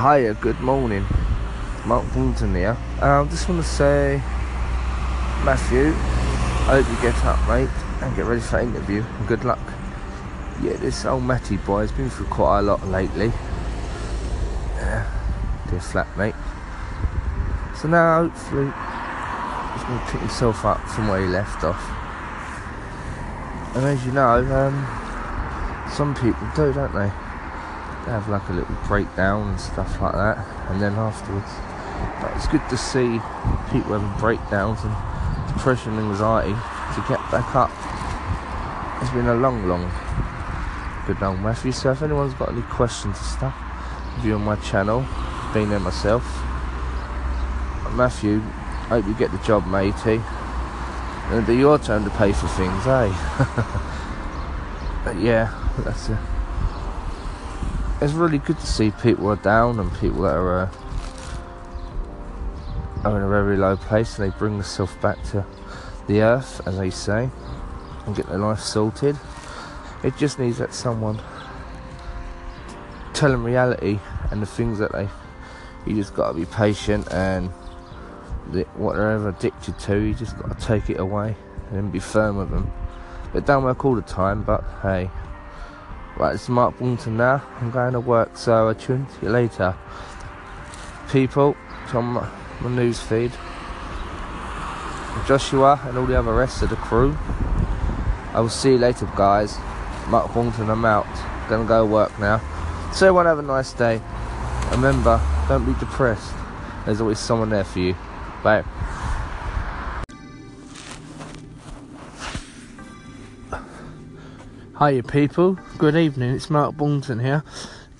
Hiya, good morning. Mark Boonton here. I um, just want to say, Matthew, I hope you get up, mate, and get ready for the interview. And good luck. Yeah, this old Matty boy has been through quite a lot lately. Yeah, dear flatmate. So now, hopefully, he's going to pick himself up from where he left off. And as you know, um, some people do, don't they? They have like a little breakdown and stuff like that, and then afterwards. But it's good to see people having breakdowns and depression and anxiety to get back up. It's been a long, long good long Matthew. So if anyone's got any questions and stuff, view on my channel, being there myself. Matthew, hope you get the job, matey. It'll be your turn to pay for things, eh? but yeah, that's it it's really good to see people are down and people that are, uh, are in a very low place and they bring themselves back to the earth, as they say, and get their life sorted. It just needs that someone tell them reality and the things that they. You just got to be patient and the, what they're ever addicted to, you just got to take it away and be firm with them. It don't work all the time, but hey, Right, it's Mark Boonton now. I'm going to work, so I'll tune to you later. People, it's on my, my news feed. Joshua and all the other rest of the crew. I will see you later, guys. Mark Boonton, I'm out. Gonna go work now. So everyone have a nice day. Remember, don't be depressed. There's always someone there for you. Bye. Hiya people, good evening, it's Mark Boonton here.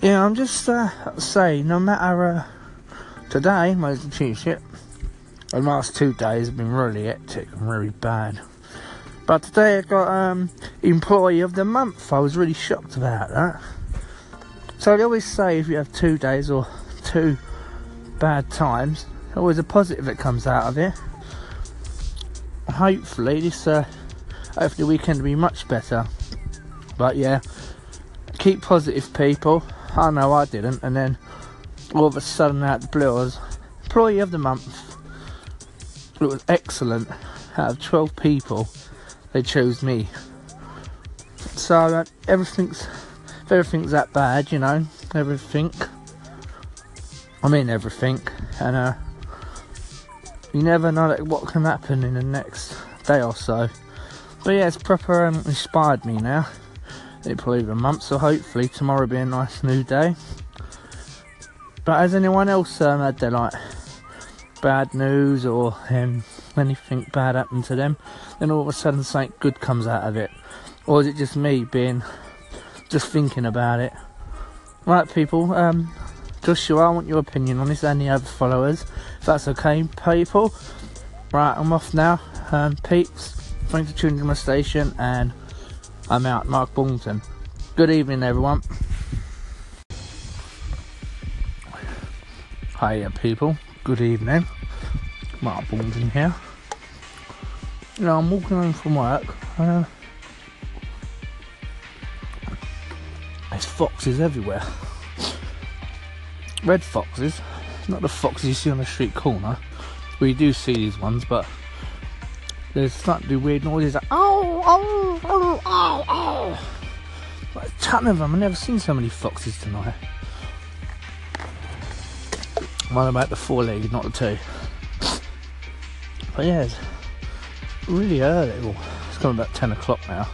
Yeah, I'm just uh, saying, no matter uh, today, my shit, the last two days have been really hectic and really bad. But today I got um, Employee of the Month, I was really shocked about that. So they always say if you have two days or two bad times, always a positive that comes out of it. Hopefully this, uh, hopefully weekend will be much better. But yeah, keep positive, people. I know I didn't, and then all of a sudden, out the blue, I was employee of the month. It was excellent. Out of 12 people, they chose me. So uh, everything's everything's that bad, you know. Everything. I mean everything, and uh, you never know what can happen in the next day or so. But yeah, it's proper um, inspired me now it probably a month, so hopefully tomorrow will be a nice new day. But has anyone else um, had their like bad news or um, anything bad happened to them? Then all of a sudden something good comes out of it, or is it just me being just thinking about it? Right, people. Um, Joshua, I want your opinion on this and the other followers, if that's okay, people. Right, I'm off now. Um, peeps, thanks for tuning to my station and I'm out, Mark Boonton. Good evening, everyone. Hiya, people. Good evening. Mark Boonton here. You know, I'm walking home from work. Uh, there's foxes everywhere. Red foxes, not the foxes you see on the street corner. We do see these ones, but there's starting to do weird noises like, oh, oh, oh, oh, oh. Like a ton of them. I've never seen so many foxes tonight. One about the four legged, not the two. But yeah, it's really early. Well, it's coming about 10 o'clock now.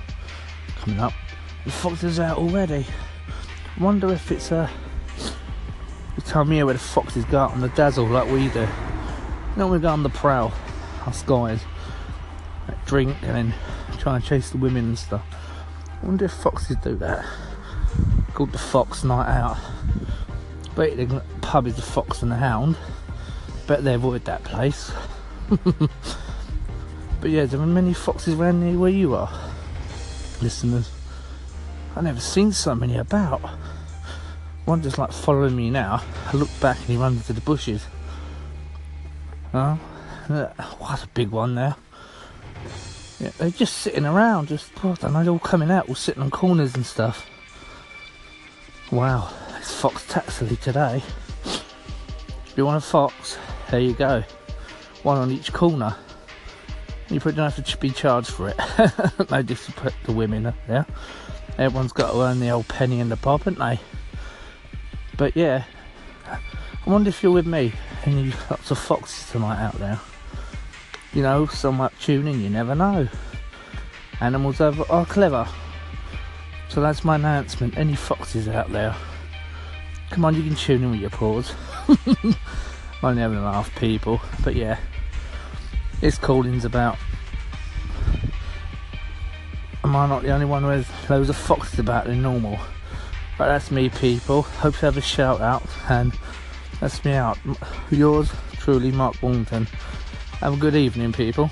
Coming up. The foxes out already. Wonder if it's the time year where the foxes go out on the dazzle like we do. Know, we go on the prowl, us guys drink and then try and chase the women and stuff. I wonder if foxes do that. Called the Fox Night Out. But the pub is the Fox and the Hound. Bet they avoid that place. but yeah, there are many foxes around near where you are, listeners. I've never seen so many about. One just like following me now. I look back and he runs into the bushes. Oh, what a big one there. Yeah, they're just sitting around, just, I they're all coming out, all sitting on corners and stuff. Wow, it's fox taxily today. If you want a fox? There you go. One on each corner. You probably don't have to be charged for it. no disrespect to women there. Everyone's got to earn the old penny in the pop, haven't they? But yeah, I wonder if you're with me and you lots of foxes tonight out there. You know, some tune in, you never know. Animals are, are clever. So that's my announcement. Any foxes out there? Come on, you can tune in with your paws. Only having a laugh, people. But yeah, this calling's about. Am I not the only one has loads of foxes about than normal? But that's me, people. Hope to have a shout out, and that's me out. Yours truly, Mark Wallington. Have a good evening, people.